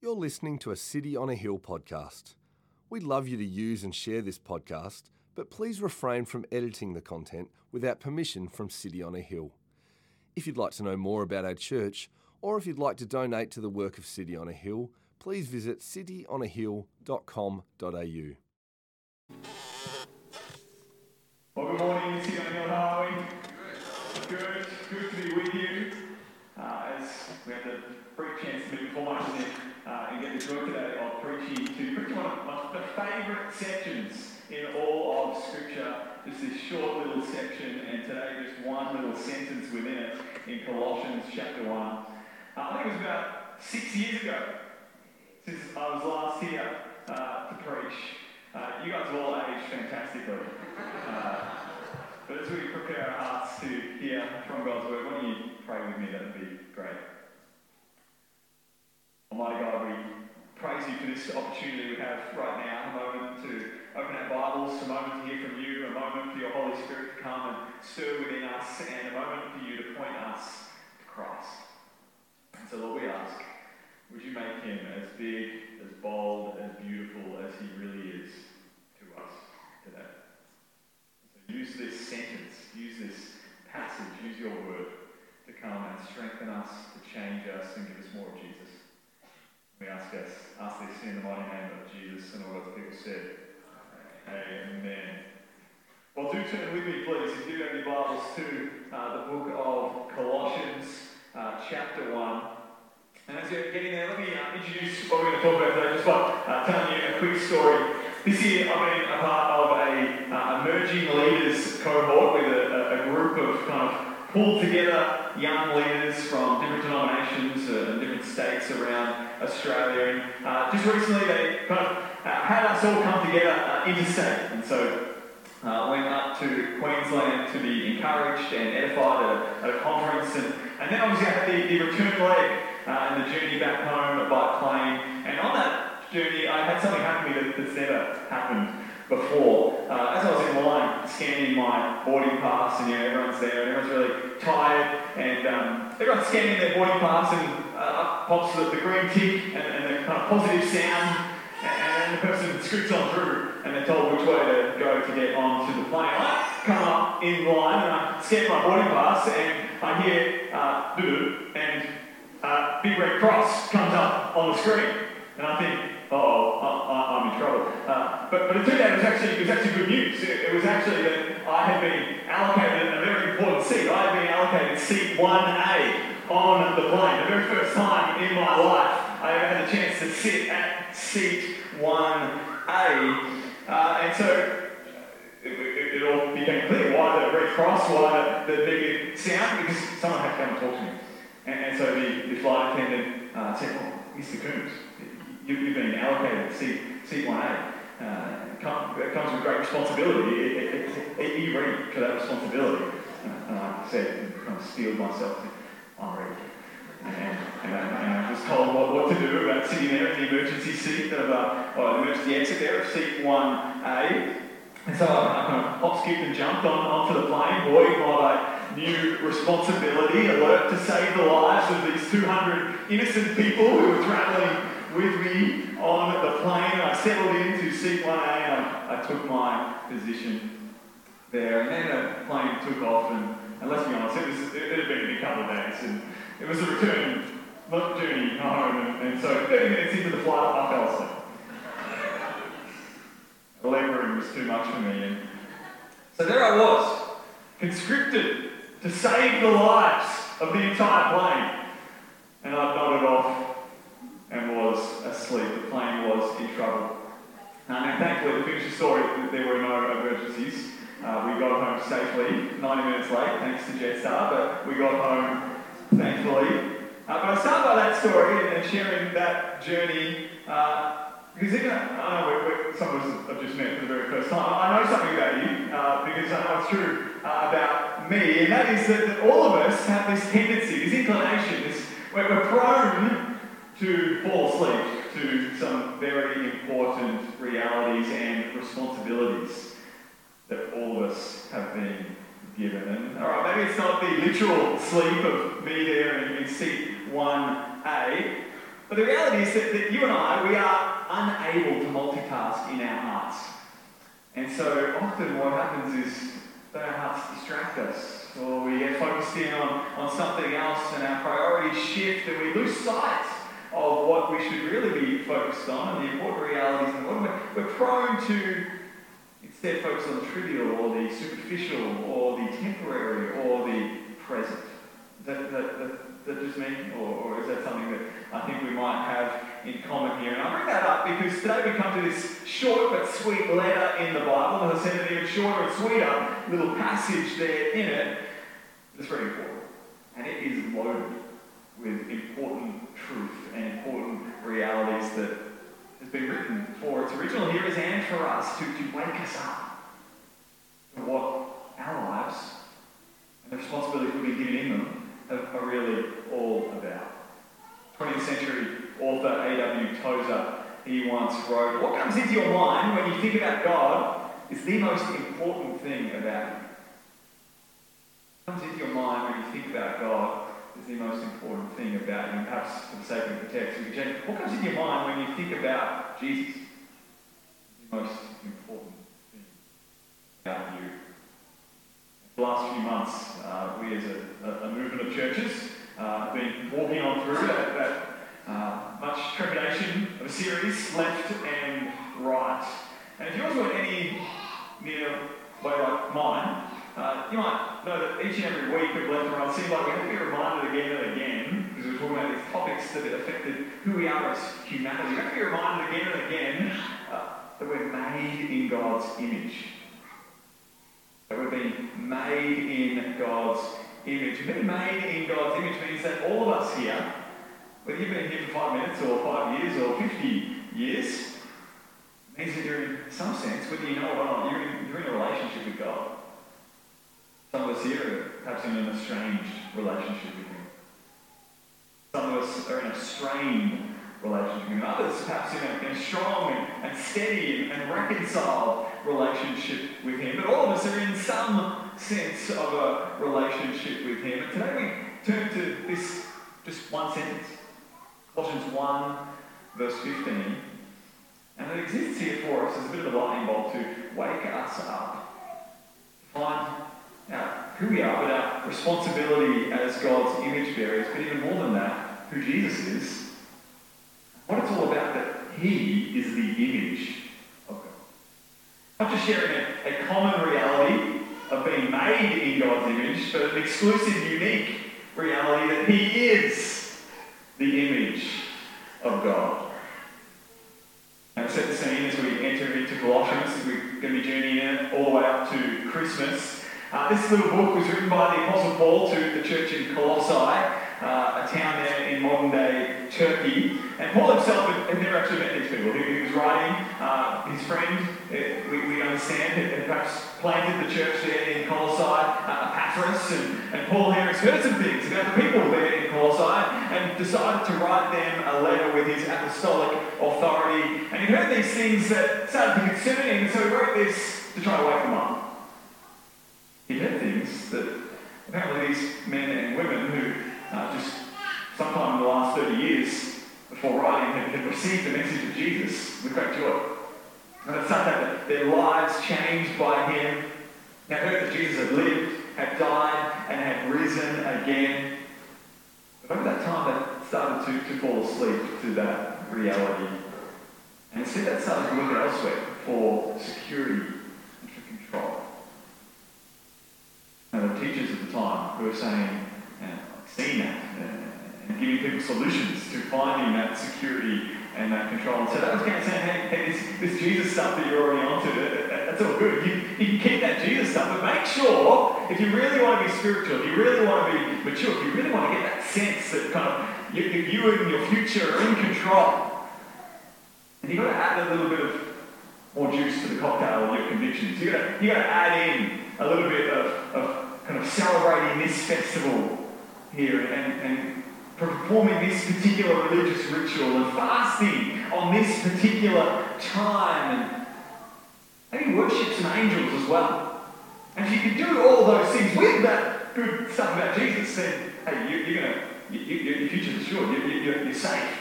You're listening to a City on a Hill podcast. We'd love you to use and share this podcast, but please refrain from editing the content without permission from City on a Hill. If you'd like to know more about our church, or if you'd like to donate to the work of City on a Hill, please visit cityonahill.com.au. Well, good morning, City on a Hill. How are we? Good. Good to be with you. Uh, we have the brief chance to meet uh, and get the joy today of preaching to preaching one of my favourite sections in all of Scripture. Just this short little section, and today just one little sentence within it in Colossians chapter 1. Uh, I think it was about six years ago since I was last here uh, to preach. Uh, you guys have all aged fantastically. Uh, but as we prepare our hearts to hear from God's word, why don't you pray with me? That would be great. Oh Almighty God, we praise you for this opportunity we have right now, a moment to open our Bibles, a moment to hear from you, a moment for your Holy Spirit to come and stir within us, and a moment for you to point us to Christ. And so, Lord, we ask, would you make him as big, as bold, as beautiful as he really is to us today? So use this sentence, use this passage, use your word to come and strengthen us, to change us, and give us more of Jesus. We ask us, ask this in the mighty name of Jesus and all God's people said. Amen. Well, do turn with me, please, if you have your Bibles, to uh, the book of Colossians, uh, chapter 1. And as you're getting there, let me uh, introduce what we're going to talk about today. Just by uh, telling you a quick story. This year, I've been a part of a uh, emerging leaders cohort with a, a, group of kind of pulled together young leaders from different denominations and different states around Australia. And uh, just recently, they kind of uh, had us all come together uh, interstate, and so. Uh, went up to Queensland to be encouraged and edified at a, at a conference, and, and then obviously I had the, the return leg uh, and the journey back home by plane. And on that journey, I had something happen to me that, that's never happened before. Uh, as I was in line scanning my boarding pass, and you know, everyone's there, and everyone's really tired, and um, everyone's scanning their boarding pass, and uh, up pops the, the green tick and, and the kind of positive sound, and, and the person scoots on through, and they're told which way to go to get onto the plane. I come up in line, and I scan my boarding pass, and I hear uh, and uh, big red cross comes up on the screen, and I think, oh, I, am in trouble. Uh, but, but it turned out it was actually it was actually good news. It, it, was actually that I had been allocated a very important seat. I had been allocated seat 1A on the plane. The very first time in my life I had a chance to sit at seat 1A. Uh, and so it, it, it, all became clear why the red cross, why the, the big sound, because someone had to come and talk to me. And, and so the, the flight attendant uh, said, well, Mr. Coombs, you, have been allocated seat, seat 1A. Uh, it comes with great responsibility. It, you ready for that responsibility? Uh, and I said, kind of steeled myself, I'm ready. And, and, I, and, I, was told what, what, to do about sitting there in the emergency seat of, uh, or the emergency exit there of seat 1A. And so I, I kind of hop, skipped and jumped on, onto the plane, buoyed by new responsibility, alert to save the lives of these 200 innocent people who were travelling with me on the plane. I settled into seat 1A and I, took my position there. And then the plane took off, and, and let's be honest, it, was, it, had been a couple of days, and it was a return journey home. And, and so 30 minutes into the flight, I fell asleep. The leg was too much for me. And so there I was, conscripted to save the lives of the entire plane. And I've nodded off and was asleep. The plane was in trouble. Um, and thankfully, the story, there were no emergencies. Uh, we got home safely, 90 minutes late, thanks to Jetstar, but we got home thankfully. Uh, but I start by that story and sharing that journey uh, because even, I know we're, we're, some of us have just met for the very first time. I know something about you uh, because I know it's true uh, about me, and that is that, that, all of us have this tendency, this inclination, this, we're, we're prone to fall asleep to some very important realities and responsibilities that all of us have been given. And all right, maybe it's not the literal sleep of me there in, in seat 1A, But the reality is that, that you and I, we are unable to multitask in our hearts. And so often what happens is that our hearts distract us, or we get focused in on, on something else, and our priorities shift, and we lose sight of what we should really be focused on and the important realities. And what we're, we're prone to instead focus on the trivial, or the superficial, or the temporary, or the present. That, that, that, that just me, or, or is that something that I think we might have in common here. And I bring that up because today we come to this short but sweet letter in the Bible. As I said, an even shorter and sweeter little passage there in it. It's very important. And it is loaded with important truth and important realities that has been written for its original hearers and for us to, to wake us up to what our lives and the responsibility we've been given in them are really all about. 20th century author A.W. Tozer, he once wrote, What comes into your mind when you think about God is the most important thing about him. What comes into your mind when you think about God the most important thing about him. Perhaps for the sake of the text. What comes into your mind when you think about Jesus? The most important thing about you. The last few months, uh, we as a, a, movement of churches uh, been walking on through that, that uh, much trepidation of a series, left and right. And if yours were any near way like mine, uh, you might that each and every week of left seems like we have to be reminded again and again, because we're talking about these topics that have affected who we are as humanity. We have to be reminded again and again uh, that we're made in God's image. That we've been made in God's image. Being made in God's image means that all of us here, whether you've been here for five minutes or five years or 50 years, means that you're in some sense, whether you know it or not, you're in, you're in a relationship with God. Some of us here are perhaps in an estranged relationship with Him. Some of us are in a strained relationship with Him. Others perhaps in a, in a strong and, and steady and, reconciled relationship with Him. But all of us are in some sense of a relationship with Him. And today we turn to this just one sentence Colossians 1, verse 15. And it exists here for us as a bit of a lightning bolt to wake us up, who we are, but our responsibility as God's image bearers, but even more than that, who Jesus is, what it's all about that He is the image of God. Not just sharing a, a common reality of being made in God's image, but an exclusive, unique reality that He is the image of God. And set the scene as we enter into Colossians, we're going to be journeying all the way up to Christmas. Uh, this little book was written by the Apostle Paul to the church in Colossae, uh, a town there in modern day Turkey. And Paul himself had, had never actually met these people. He, he was writing, uh, his friend, uh, we, we, understand, had, perhaps planted the church there in Colossae, uh, Epaphras, and, and Paul here has heard some things about the people there in Colossae and decided to write them a letter with his apostolic authority. And he heard these things that started to concern so he wrote this to try to wake them up. He heard things that apparently these men and women who uh, just sometime in the last 30 years before writing had, had received the message of Jesus with great joy. And it's such that their lives changed by him. They heard that Jesus had lived, had died, and had risen again. But over that time, they started to, to fall asleep to that reality. And instead, they started to look elsewhere for security and for control. And the teachers at the time who saying, seeing that, uh, and giving people solutions to finding that security and that control. So that was kind of saying, hey, hey this, this Jesus stuff that you're already onto, that, that, that's all good. You, you keep that Jesus stuff, but make sure, if you really want to be spiritual, if you really want to be mature, if you really want to get that sense that kind of you, you and your future are in control, and you've got to add a little bit of more juice to the cocktail of your convictions. You've got to, you got to add in a little bit of, of kind of celebrating this festival here and, and performing this particular religious ritual and fasting on this particular time and maybe worship some angels as well. And if you can do all those things with that good stuff about Jesus, then hey, you, are gonna you, you, your future's assured. You, you, you're safe.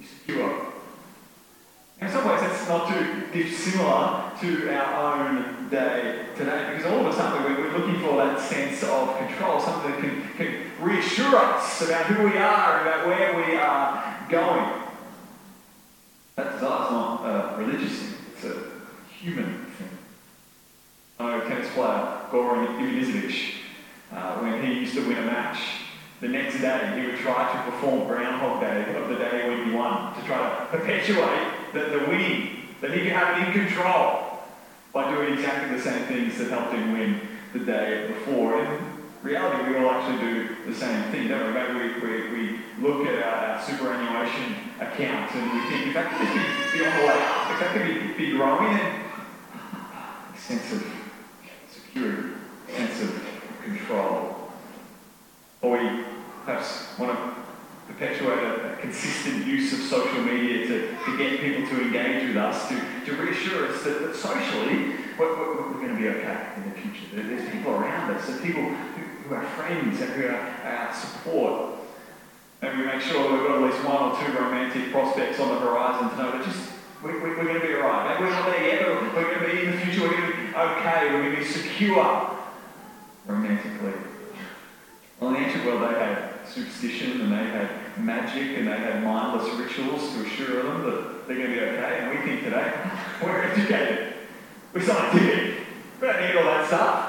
you secure. In some ways, that's not too dissimilar to our own day today, because all of a sudden we're, that sense of control, something that can, can reassure us about who we are, and about where we are going. That desire's not a religious thing, it's a human thing. I know tennis player Goran Ivanisevic, uh, when he used to win a match, the next day he would try to perform Groundhog Day of the day when he won, to try to perpetuate the, the winning, that he could have it in control by doing exactly the same things that helped him win the day before. In reality, we all actually do the same thing, don't we? Maybe we, we, we look at our, our superannuation account and we think, if that could just be, be on the way up, if that could be, be growing, then a sense of security, sense of control. Or we perhaps want to perpetuate a, a, consistent use of social media to, to get people to engage with us, to, to reassure us that, that socially we're, we're, we're, going to be okay in the future. There's people around us, there's people who, are friends and who are our support. And we make sure we've got at least one or two romantic prospects on the horizon to know that just we, we, we're going to be alright. Maybe we're not there yet, but we're going to be in the future, we're going to be okay, we're going to be secure romantically. Well, in the ancient world, they had superstition and they had magic and they had mindless rituals to assure them that they're going to be okay. And we think today, we're educated, we're scientific, we don't need all that stuff.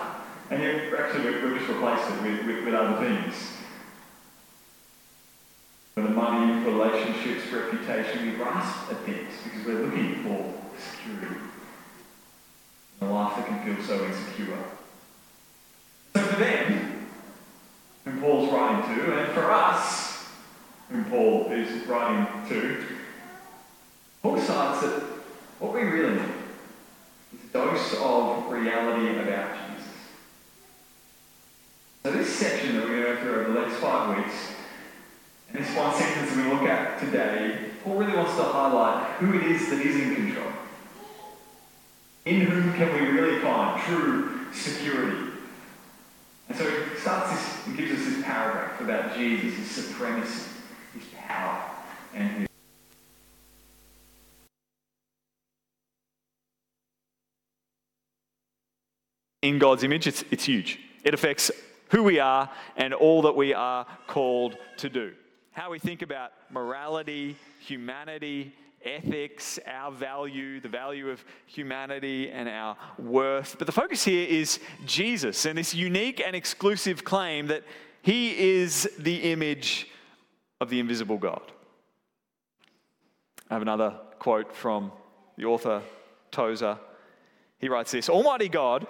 And yet, actually, we've just replaced it with, with, with other things. For the money, relationships, reputation, we grasp at things because we're looking for security. A life that can feel so insecure. So for them, whom Paul's writing to, and for us, whom Paul is writing to, Paul decides that what we really need is a dose of reality about. So this section that we're going to go through over the next five weeks, and this one sentence that we look at today, Paul really wants to highlight who it is that is in control. In whom can we really find true security? And so he starts this and gives us this paragraph about Jesus, his supremacy, his power, and his. In God's image, it's, it's huge. It affects who we are and all that we are called to do. How we think about morality, humanity, ethics, our value, the value of humanity and our worth. But the focus here is Jesus and this unique and exclusive claim that he is the image of the invisible God. I have another quote from the author Tozer. He writes this Almighty God,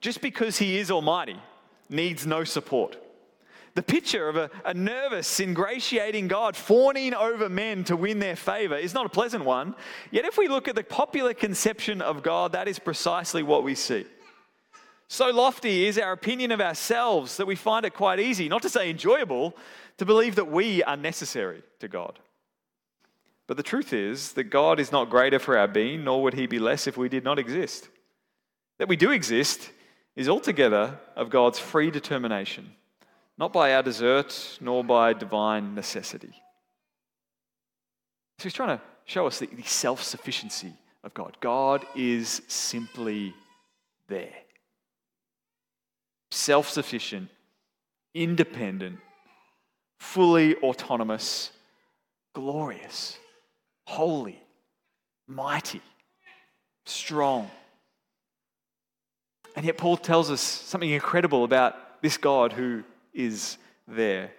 just because he is almighty, needs no support. The picture of a, a, nervous, ingratiating God fawning over men to win their favor is not a pleasant one. Yet, if we look at the popular conception of God, that is precisely what we see. So lofty is our opinion of ourselves that we find it quite easy, not to say enjoyable, to believe that we are necessary to God. But the truth is that God is not greater for our being, nor would he be less if we did not exist. That we do exist is altogether of God's free determination not by our desert, nor by divine necessity. So he's trying to show us the, self sufficiency of God. God is simply there. Self sufficient, independent, fully autonomous, glorious, holy, mighty, strong. And yet, Paul tells us something incredible about this God who is there.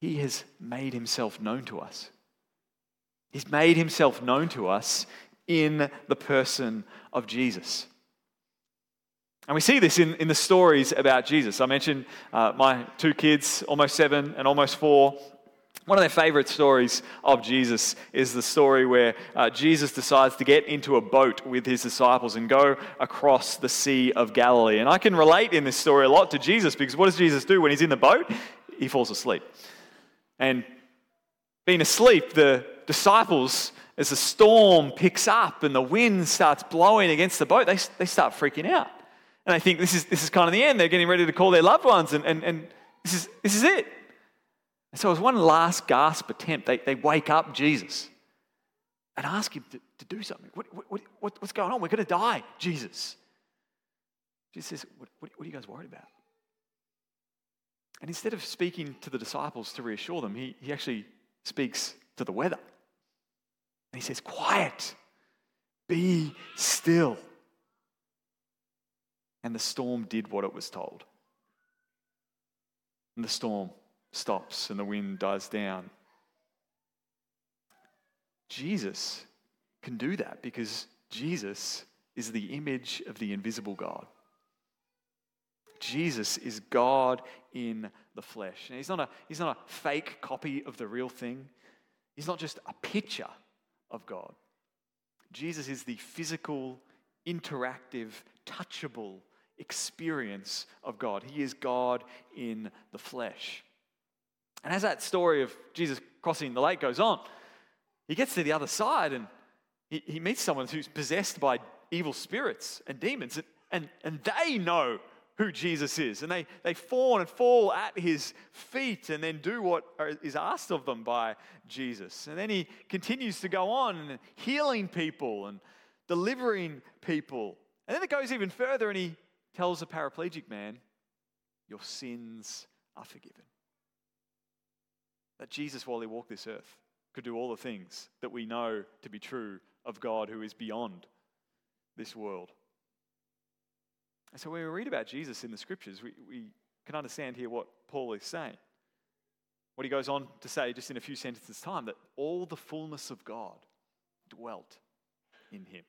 He has made himself known to us. He's made himself known to us in the person of Jesus. And we see this in, in the stories about Jesus. I mentioned uh, my two kids, almost seven and almost four. One of their favorite stories of Jesus is the story where uh, Jesus decides to get into a boat with his disciples and go across the Sea of Galilee. And I can relate in this story a lot to Jesus because what does Jesus do when he's in the boat? He falls asleep. And being asleep, the disciples, as the storm picks up and the wind starts blowing against the boat, they, they start freaking out. And I think this is, this is kind of the end. They're getting ready to call their loved ones, and, and, and this, is, this is it. And so, as one last gasp attempt, they, they wake up Jesus and ask him to, to do something. What, what, what, what's going on? We're going to die, Jesus. Jesus says, what, what, what are you guys worried about? And instead of speaking to the disciples to reassure them, he, he actually speaks to the weather. And he says, Quiet, be still. And the storm did what it was told. And the storm stops and the wind dies down. Jesus can do that because Jesus is the image of the invisible God. Jesus is God in the flesh. And he's not a, he's not a fake copy of the real thing. He's not just a picture of God. Jesus is the physical, interactive, touchable experience of God. He is God in the flesh. And as that story of Jesus crossing the lake goes on, he gets to the other side and he, he meets someone who's possessed by evil spirits and demons, and, and, and they know who Jesus is. And they, they fawn and fall at his feet and then do what is asked of them by Jesus. And then he continues to go on healing people and delivering people. And then it goes even further and he tells a paraplegic man, Your sins are forgiven. Jesus, while he walked this earth, could do all the things that we know to be true of God who is beyond this world. And so when we read about Jesus in the scriptures, we, we can understand here what Paul is saying. What he goes on to say just in a few sentences' time that all the fullness of God dwelt in him.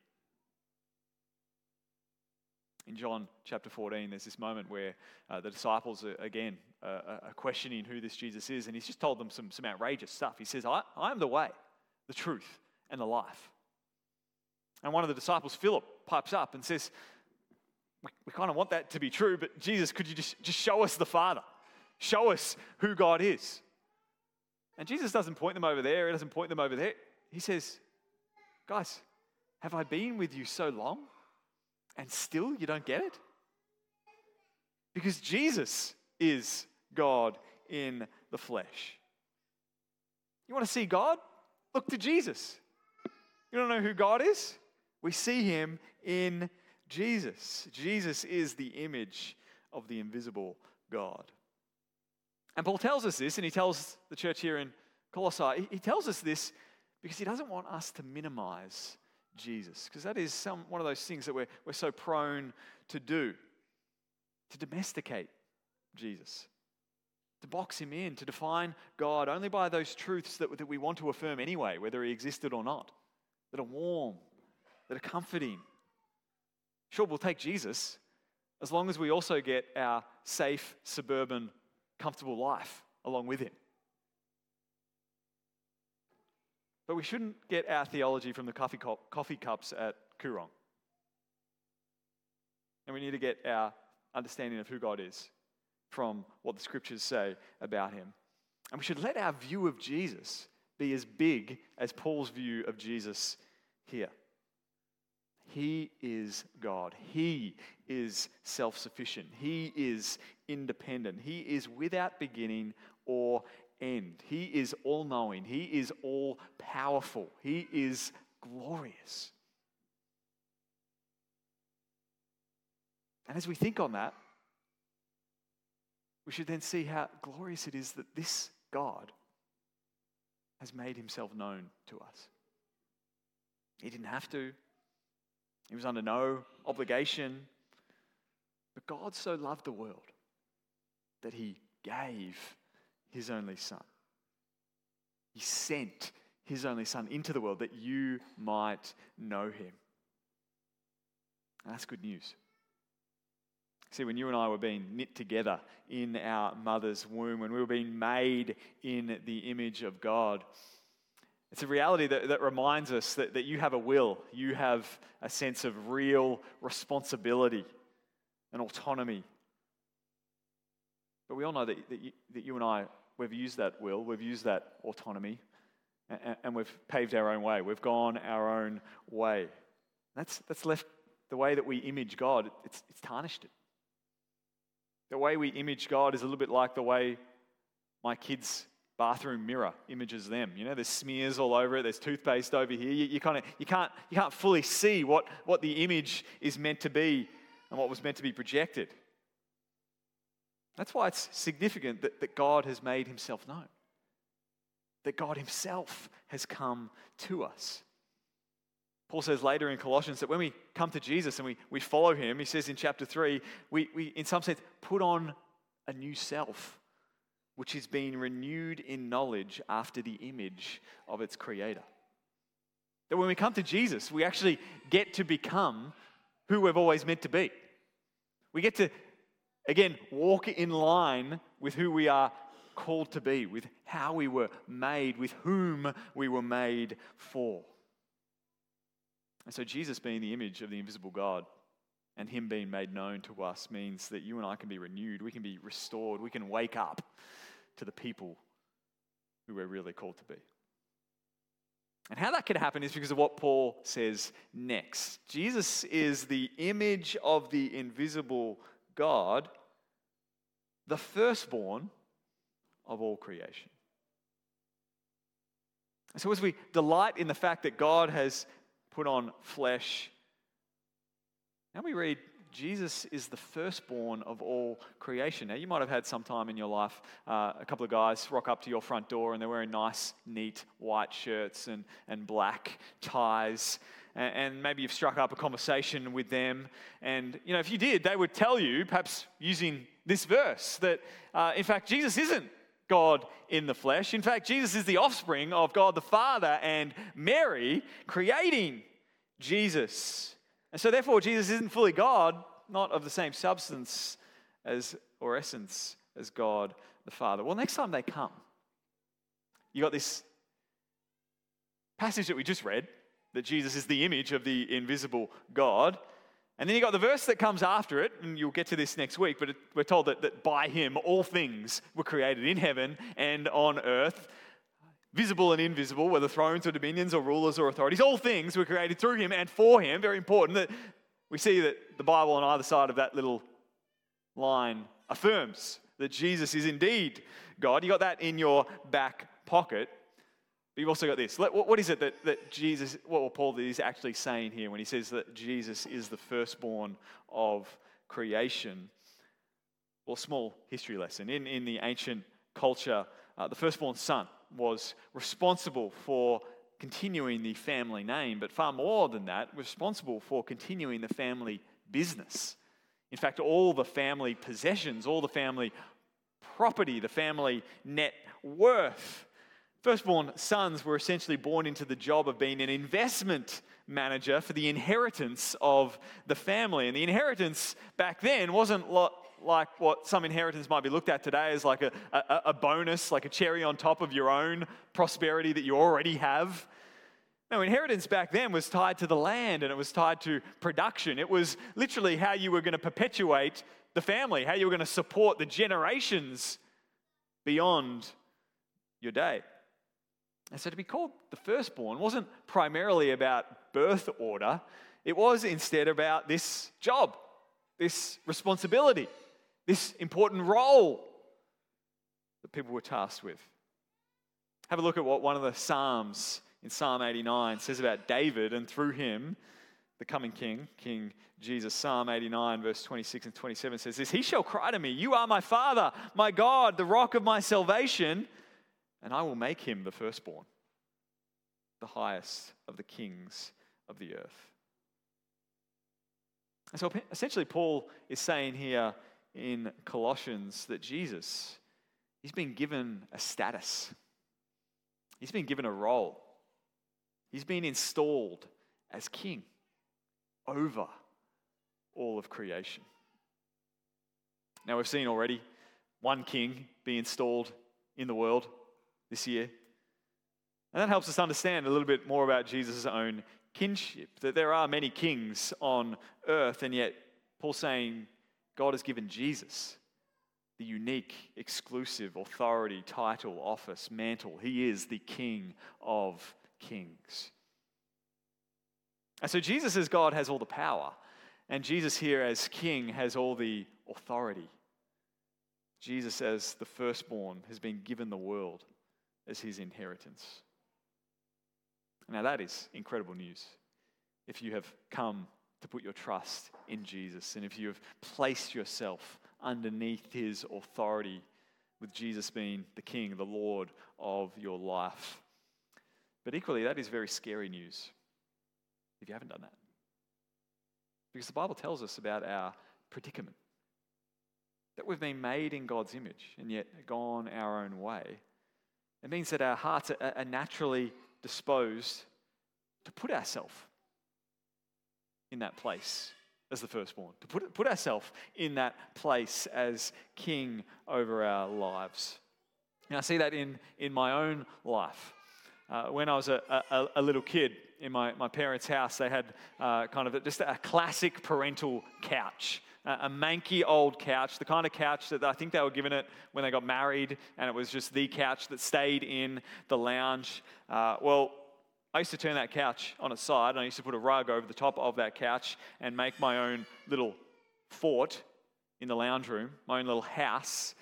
In John chapter 14, there's this moment where uh, the disciples are, again uh, are questioning who this Jesus is, and he's just told them some, some outrageous stuff. He says, I, I am the way, the truth, and the life. And one of the disciples, Philip, pipes up and says, we, we kind of want that to be true, but Jesus, could you just, just show us the Father? Show us who God is. And Jesus doesn't point them over there, he doesn't point them over there. He says, Guys, have I been with you so long and still you don't get it? Because Jesus is God in the flesh. You want to see God? Look to Jesus. You don't know who God is? We see him in Jesus. Jesus is the image of the invisible God. And Paul tells us this, and he tells the church here in Colossae, he tells us this because he doesn't want us to minimize Jesus, because that is some, one of those things that we're, we're so prone to do to domesticate Jesus, to box him in, to define God only by those truths that, that we want to affirm anyway, whether he existed or not, that are warm, that are comforting, Sure, we'll take Jesus as long as we also get our safe, suburban, comfortable life along with him. But we shouldn't get our theology from the coffee, cup, coffee cups at Koorong. And we need to get our understanding of who God is from what the scriptures say about him. And we should let our view of Jesus be as big as Paul's view of Jesus here. He is God. He is self sufficient. He is independent. He is without beginning or end. He is all knowing. He is all powerful. He is glorious. And as we think on that, we should then see how glorious it is that this God has made himself known to us. He didn't have to, he was under no obligation. But God so loved the world that he gave his only son. He sent his only son into the world that you might know him. That's good news. See, when you and I were being knit together in our mother's womb, when we were being made in the image of God, it's a reality that, that reminds us that, that you have a will, you have a sense of real responsibility and autonomy. But we all know that, that, you, that you and I, we've used that will, we've used that autonomy, and, and we've paved our own way. We've gone our own way. That's, that's left the way that we image God, it's, it's tarnished it. The way we image God is a little bit like the way my kids bathroom mirror images them. You know, there's smears all over it, there's toothpaste over here. You, you, kinda, you, can't, you can't fully see what, what the image is meant to be and what was meant to be projected. That's why it's significant that, that God has made himself known, that God himself has come to us. Paul says later in Colossians that when we come to Jesus and we, we follow him, he says in chapter 3, we, we, in some sense, put on a new self, which is being renewed in knowledge after the image of its creator. That when we come to Jesus, we actually get to become who we've always meant to be. We get to, again, walk in line with who we are called to be, with how we were made, with whom we were made for. And so, Jesus being the image of the invisible God and Him being made known to us means that you and I can be renewed, we can be restored, we can wake up to the people who we're really called to be. And how that could happen is because of what Paul says next. Jesus is the image of the invisible God, the firstborn of all creation. So, as we delight in the fact that God has put on flesh. Now we read, Jesus is the firstborn of all creation. Now, you might have had some time in your life, uh, a couple of guys rock up to your front door and they're wearing nice, neat white shirts and, and black ties. And, and maybe you've struck up a conversation with them. And, you know, if you did, they would tell you, perhaps using this verse, that uh, in fact, Jesus isn't God in the flesh. In fact, Jesus is the offspring of God the Father and Mary creating Jesus. And so, therefore, Jesus isn't fully God, not of the same substance as or essence as God the Father. Well, next time they come, you got this passage that we just read that Jesus is the image of the invisible God. And then you got the verse that comes after it, and you'll get to this next week, but it, we're told that, that by him all things were created in heaven and on earth, visible and invisible, whether thrones or dominions or rulers or authorities, all things were created through him and for him. Very important that we see that the Bible on either side of that little line affirms that Jesus is indeed God. You got that in your back pocket. But you've also got this. What is it that, that Jesus, what Paul is actually saying here when he says that Jesus is the firstborn of creation? Well, small history lesson. In, in the ancient culture, uh, the firstborn son was responsible for continuing the family name, but far more than that, responsible for continuing the family business. In fact, all the family possessions, all the family property, the family net worth Firstborn sons were essentially born into the job of being an investment manager for the inheritance of the family. And the inheritance back then wasn't like what some inheritance might be looked at today as like a, a, a bonus, like a cherry on top of your own prosperity that you already have. No, inheritance back then was tied to the land and it was tied to production. It was literally how you were going to perpetuate the family, how you were going to support the generations beyond your day. And so to be called the firstborn wasn't primarily about birth order, it was instead about this job, this responsibility, this important role that people were tasked with. Have a look at what one of the Psalms in Psalm 89 says about David and through him, the coming king, King Jesus. Psalm 89, verse 26 and 27 says this He shall cry to me, You are my Father, my God, the rock of my salvation and I will make him the firstborn, the highest of the kings of the earth. And so essentially, Paul is saying here in Colossians that Jesus, he's been given a status, he's been given a role, he's been installed as king over all of creation. Now, we've seen already one king be installed in the world this year. And that helps us understand a little bit more about Jesus' own kinship, that there are many kings on earth, and yet Paul's saying God has given Jesus the unique, exclusive authority, title, office, mantle. He is the King of kings. And so Jesus as God has all the power, and Jesus here as King has all the authority. Jesus as the firstborn has been given the world as his inheritance. Now, that is incredible news. If you have come to put your trust in Jesus and if you have placed yourself underneath his authority, with Jesus being the King, the Lord of your life. But equally, that is very scary news if you haven't done that. Because the Bible tells us about our predicament that we've been made in God's image and yet gone our own way. It means that our hearts are naturally disposed to put ourselves in that place as the firstborn, to put, put ourselves in that place as king over our lives. And I see that in, in my own life. Uh, when I was a, a, a, little kid in my, my parents' house, they had uh, kind of a, just a classic parental couch. A manky old couch, the kind of couch that I think they were given it when they got married, and it was just the couch that stayed in the lounge. Uh, well, I used to turn that couch on its side, and I used to put a rug over the top of that couch and make my own little fort in the lounge room, my own little house.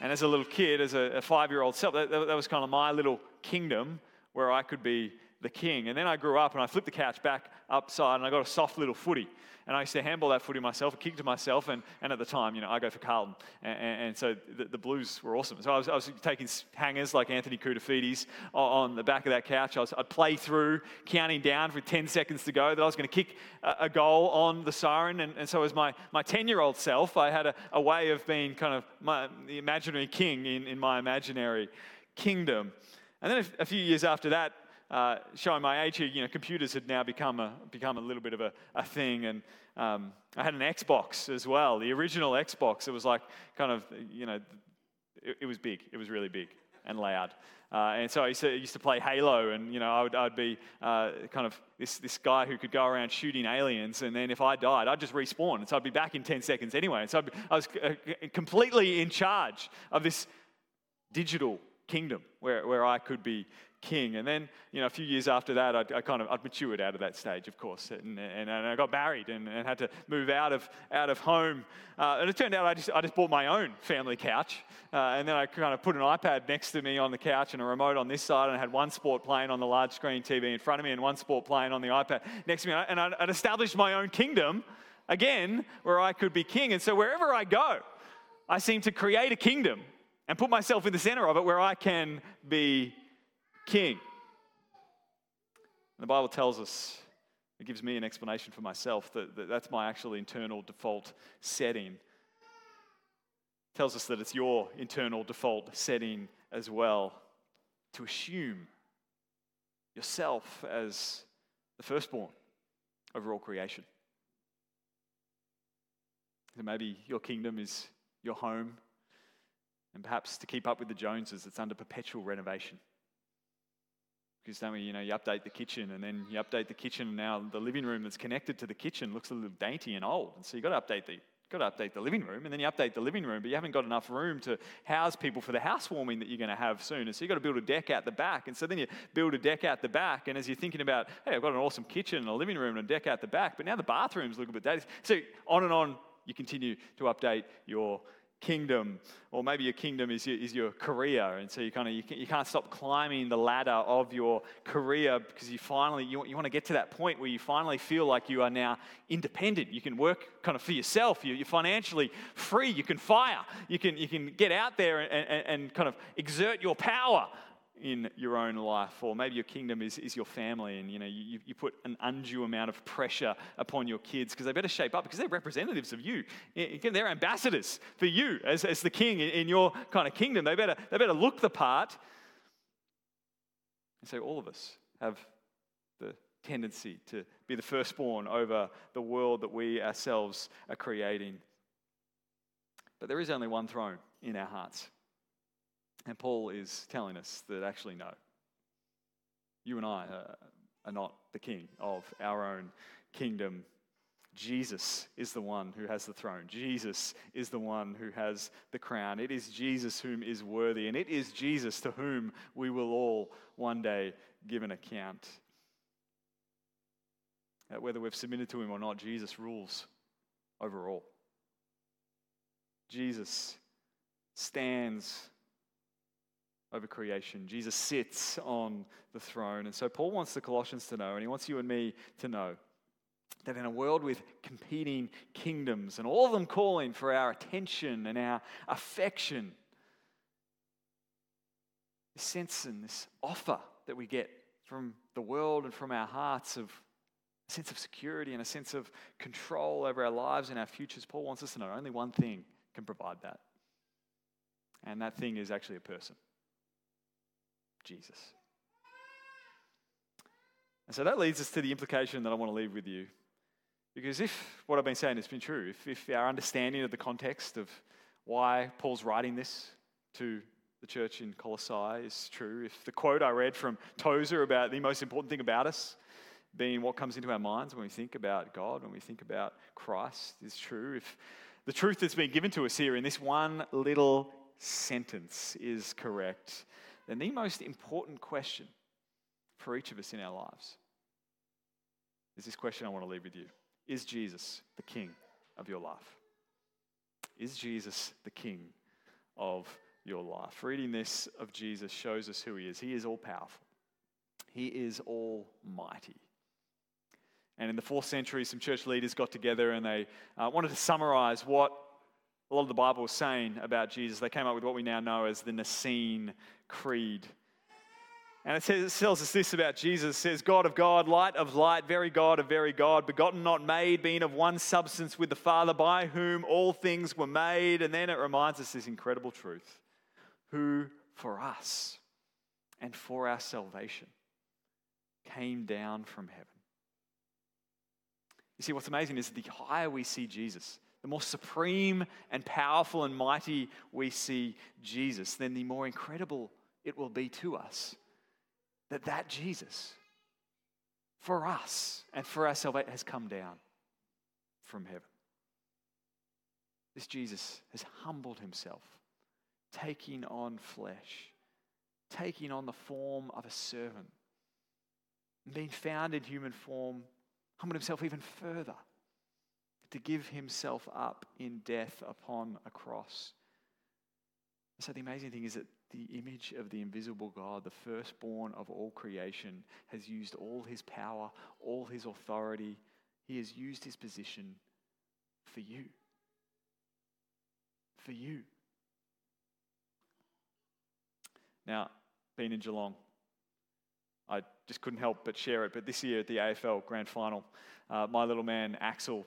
And as a little kid, as a, a five year old self, that, that was kind of my little kingdom where I could be the king. And then I grew up and I flipped the couch back upside and I got a soft little footy. And I used to handball that footy myself, kick to myself. And, and at the time, you know, I go for Carlton. And, and, and so the, the, Blues were awesome. So I was, I was taking hangers like Anthony Koutoufides on the back of that couch. I was, I'd play through, counting down for 10 seconds to go, that I was going to kick a, a, goal on the siren. And, and so as my, my 10-year-old self, I had a, a way of being kind of my, the imaginary king in, in my imaginary kingdom. And then a few years after that, uh, showing my age here, you know, computers had now become a, become a little bit of a, a thing. And um, I had an Xbox as well, the original Xbox. It was like kind of, you know, it, it was big. It was really big and loud. Uh, and so I used, to, I used, to, play Halo, and you know, I would, I'd be uh, kind of this, this guy who could go around shooting aliens, and then if I died, I'd just respawn, and so I'd be back in 10 seconds anyway. And so be, I was uh, completely in charge of this digital kingdom where, where I could be king. And then, you know, a few years after that, I'd, I kind of I'd matured out of that stage, of course, and, and, and I got married and, and, had to move out of out of home. Uh, and it turned out I just I just bought my own family couch, uh, and then I kind of put an iPad next to me on the couch and a remote on this side, and I had one sport playing on the large screen TV in front of me and one sport playing on the iPad next to me, and I'd, I'd established my own kingdom again where I could be king. And so wherever I go, I seem to create a kingdom and put myself in the center of it where I can be king. And the Bible tells us, it gives me an explanation for myself that, that that's my actual internal default setting. It tells us that it's your internal default setting as well to assume yourself as the firstborn over all creation. So maybe your kingdom is your home, and perhaps to keep up with the Joneses, it's under perpetual renovation. Because then you know you update the kitchen, and then you update the kitchen, and now the living room that's connected to the kitchen looks a little dainty and old. And so you got to update the got to update the living room, and then you update the living room, but you haven't got enough room to house people for the housewarming that you're going to have soon. And so you've got to build a deck out the back. And so then you build a deck out the back, and as you're thinking about, hey, I've got an awesome kitchen and a living room and a deck out the back, but now the bathrooms look a bit dated. So on and on, you continue to update your kingdom, or maybe your kingdom is your, is your career, and so you kind of you, can, you can't stop climbing the ladder of your career because you finally you, you want to get to that point where you finally feel like you are now independent. You can work kind of for yourself. You, are financially free. You can fire. You can you can get out there and, and, and kind of exert your power in your own life, or maybe your kingdom is, is your family, and you know you, you put an undue amount of pressure upon your kids because they better shape up because they're representatives of you. They're ambassadors for you as, as the king in, your kind of kingdom. They better, they better look the part. And so all of us have the tendency to be the firstborn over the world that we ourselves are creating. But there is only one throne in our hearts. And Paul is telling us that actually, no. You and I are not the king of our own kingdom. Jesus is the one who has the throne. Jesus is the one who has the crown. It is Jesus whom is worthy, and it is Jesus to whom we will all one day give an account. Uh, whether we've submitted to him or not, Jesus rules over all. Jesus stands over creation. Jesus sits on the throne. And so Paul wants the Colossians to know, and he wants you and me to know, that in a world with competing kingdoms and all of them calling for our attention and our affection, this sense and this offer that we get from the world and from our hearts of a sense of security and a sense of control over our lives and our futures, Paul wants us to know only one thing can provide that. And that thing is actually a person Jesus. And so that leads us to the implication that I want to leave with you. Because if what I've been saying has been true, if, if our understanding of the context of why Paul's writing this to the church in Colossae is true, if the quote I read from Tozer about the most important thing about us being what comes into our minds when we think about God, when we think about Christ, is true, if the truth that's been given to us here in this one little sentence is correct, then the most important question for each of us in our lives is this question I want to leave with you Is Jesus the King of your life? Is Jesus the King of your life? Reading this of Jesus shows us who he is. He is all powerful, he is almighty. And in the fourth century, some church leaders got together and they uh, wanted to summarize what a lot of the Bible was saying about Jesus. They came up with what we now know as the Nicene Creed. And it, says, it tells us this about Jesus. It says, God of God, light of light, very God of very God, begotten, not made, being of one substance with the Father, by whom all things were made. And then it reminds us this incredible truth who for us and for our salvation came down from heaven. You see, what's amazing is the higher we see Jesus, the more supreme and powerful and mighty we see Jesus, then the more incredible it will be to us that that Jesus, for us and for our salvation, has come down from heaven. This Jesus has humbled himself, taking on flesh, taking on the form of a servant, and being found in human form, humbled himself even further to give himself up in death upon a cross. So, the amazing thing is that the image of the invisible God, the firstborn of all creation, has used all his power, all his authority. He has used his position for you. For you. Now, being in Geelong, I just couldn't help but share it. But this year at the AFL Grand Final, uh, my little man Axel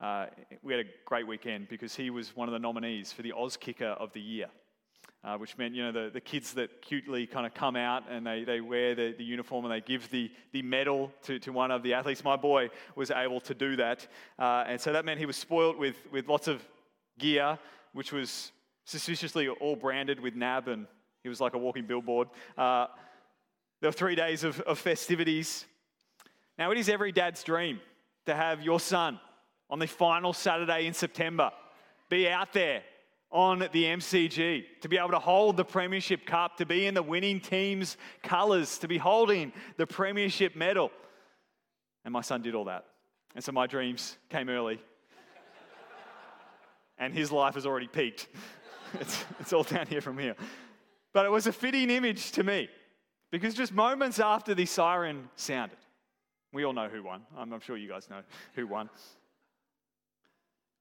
uh, we had a great weekend because he was one of the nominees for the Auskicker of the Year. Uh, which meant, you know, the, the kids that cutely kind of come out and they, they wear the, the uniform and they give the, the medal to, to one of the athletes. My boy was able to do that. Uh, and so that meant he was spoiled with, with lots of gear, which was suspiciously all branded with NAB, and he was like a walking billboard. Uh, there were three days of, of festivities. Now, it is every dad's dream to have your son on the final Saturday in September. Be out there on the MCG, to be able to hold the Premiership Cup, to be in the winning team's colours, to be holding the Premiership medal. And my son did all that. And so my dreams came early. and his life has already peaked. it's, it's all down here from here. But it was a fitting image to me because just moments after the siren sounded, we all know who won. I'm, I'm sure you guys know who won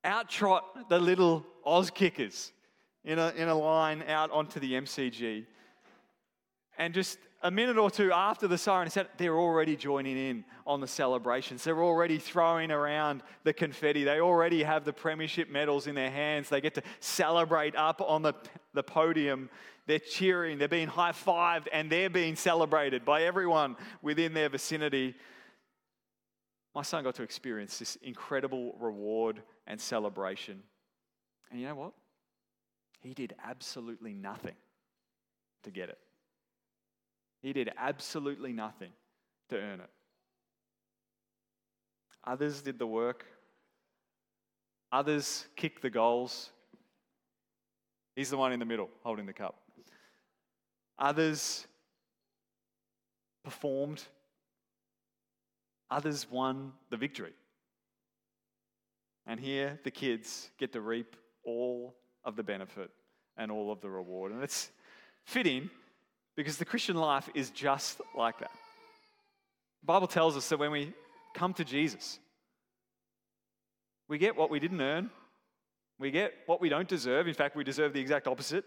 out trot the little Auskickers in a, in a line out onto the MCG. And just a minute or two after the siren said, they're already joining in on the celebrations. They're already throwing around the confetti. They already have the premiership medals in their hands. They get to celebrate up on the, the podium. They're cheering, they're being high fived, and they're being celebrated by everyone within their vicinity. My son got to experience this incredible reward and celebration. And you know what? He did absolutely nothing to get it. He did absolutely nothing to earn it. Others did the work, others kicked the goals. He's the one in the middle holding the cup. Others performed, others won the victory. And here the kids get to reap all of the benefit and all of the reward. And it's fitting Because the Christian life is just like that. The Bible tells us that when we come to Jesus, we get what we didn't earn, we get what we don't deserve. In fact, we deserve the exact opposite.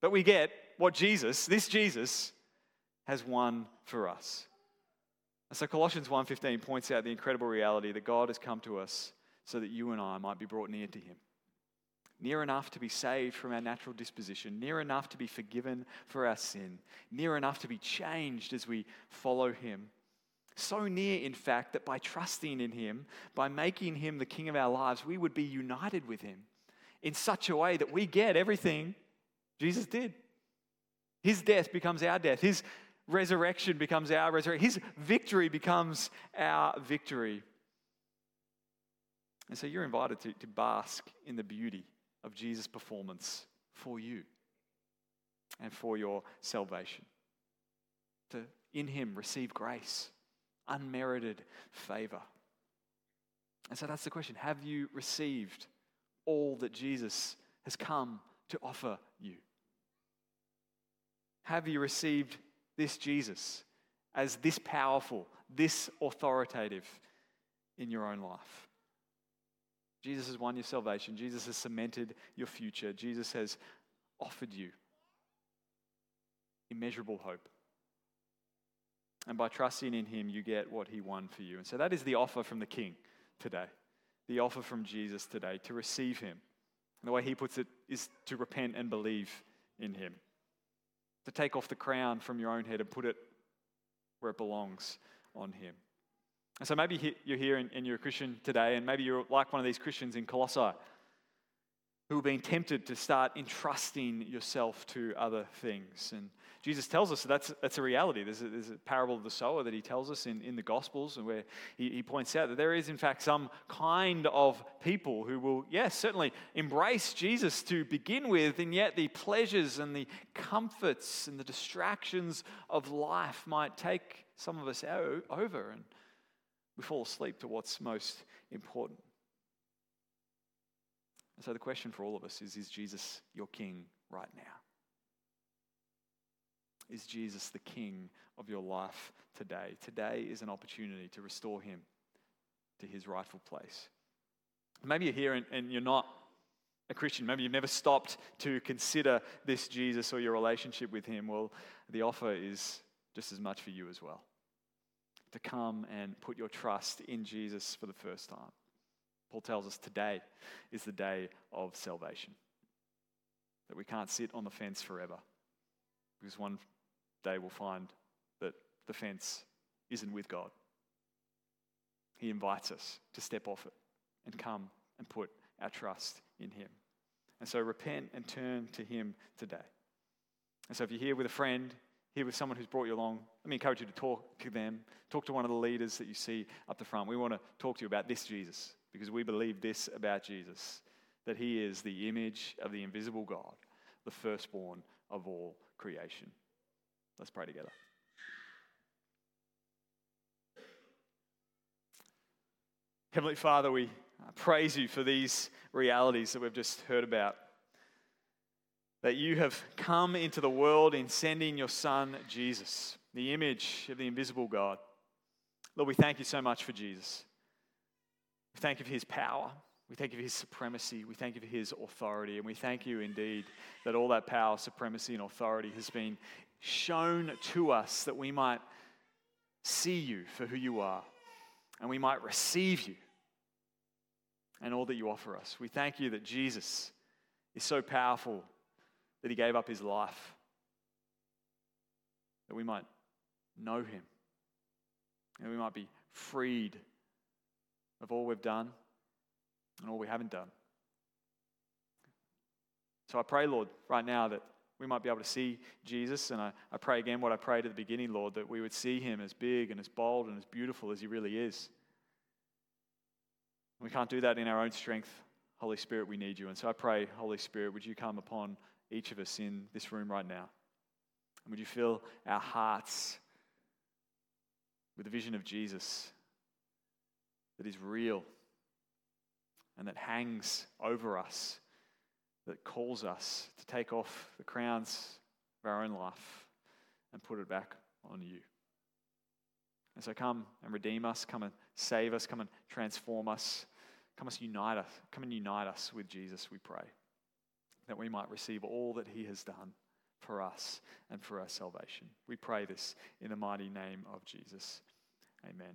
But we get what Jesus, this Jesus, has won for us. And so Colossians 1:15 points out the incredible reality that God has come to us so that you and I might be brought near to him. Near enough to be saved from our natural disposition, near enough to be forgiven for our sin, near enough to be changed as we follow him. So near, in fact, that by trusting in him, by making him the king of our lives, we would be united with him in such a way that we get everything Jesus did. His death becomes our death. His resurrection becomes our resurrection. His victory becomes our victory. And so you're invited to, to bask in the beauty of Jesus' performance for you and for your salvation. To, in Him, receive grace, unmerited favor. And so that's the question Have you received all that Jesus has come to offer you? Have you received this Jesus as this powerful, this authoritative in your own life? Jesus has won your salvation. Jesus has cemented your future. Jesus has offered you immeasurable hope. And by trusting in him, you get what he won for you. And so that is the offer from the King today, the offer from Jesus today to receive him. And the way he puts it is to repent and believe in him to take off the crown from your own head and put it where it belongs on Him. And so maybe you're here and you're a Christian today, and maybe you're like one of these Christians in Colossae who have been tempted to start entrusting yourself to other things. And Jesus tells us that that's, that's a reality. There's a, there's a parable of the sower that he tells us in, in the Gospels, and where he, he points out that there is, in fact, some kind of people who will, yes, certainly embrace Jesus to begin with, and yet the pleasures and the comforts and the distractions of life might take some of us over, and we fall asleep to what's most important. And so the question for all of us is Is Jesus your king right now? Is Jesus the king of your life today? Today is an opportunity to restore him to his rightful place. Maybe you're here and, and you're not a Christian. Maybe you've never stopped to consider this Jesus or your relationship with him. Well, the offer is just as much for you as well to come and put your trust in Jesus for the first time. Paul tells us today is the day of salvation. That we can't sit on the fence forever. Because one day we'll find that the fence isn't with God. He invites us to step off it and come and put our trust in Him. And so repent and turn to Him today. And so if you're here with a friend, here with someone who's brought you along, let me encourage you to talk to them. Talk to one of the leaders that you see up the front. We want to talk to you about this Jesus because we believe this about Jesus that he is the image of the invisible God, the firstborn of all creation. Let's pray together. Heavenly Father, we uh, praise you for these realities that we've just heard about. That you have come into the world in sending your Son, Jesus, the image of the invisible God. Lord, we thank you so much for Jesus. We thank you for his power. We thank you for his supremacy. We thank you for his authority. And we thank you indeed that all that power, supremacy, and authority has been shown to us that we might see you for who you are and we might receive you and all that you offer us. We thank you that Jesus is so powerful that he gave up his life that we might know him and we might be freed of all we've done and all we haven't done. So I pray, Lord, right now that we might be able to see Jesus. And I, I pray again what I prayed at the beginning, Lord, that we would see him as big and as bold and as beautiful as he really is. We can't do that in our own strength. Holy Spirit, we need you. And so I pray, Holy Spirit, would you come upon each of us in this room right now? And would you fill our hearts with the vision of Jesus that is real and that hangs over us, that calls us to take off the crowns of our own life and put it back on you. And so come and redeem us, come and save us, come and transform us, come and unite us, come and unite us with Jesus, we pray, that we might receive all that he has done for us and for our salvation. We pray this in the mighty name of Jesus. Amen.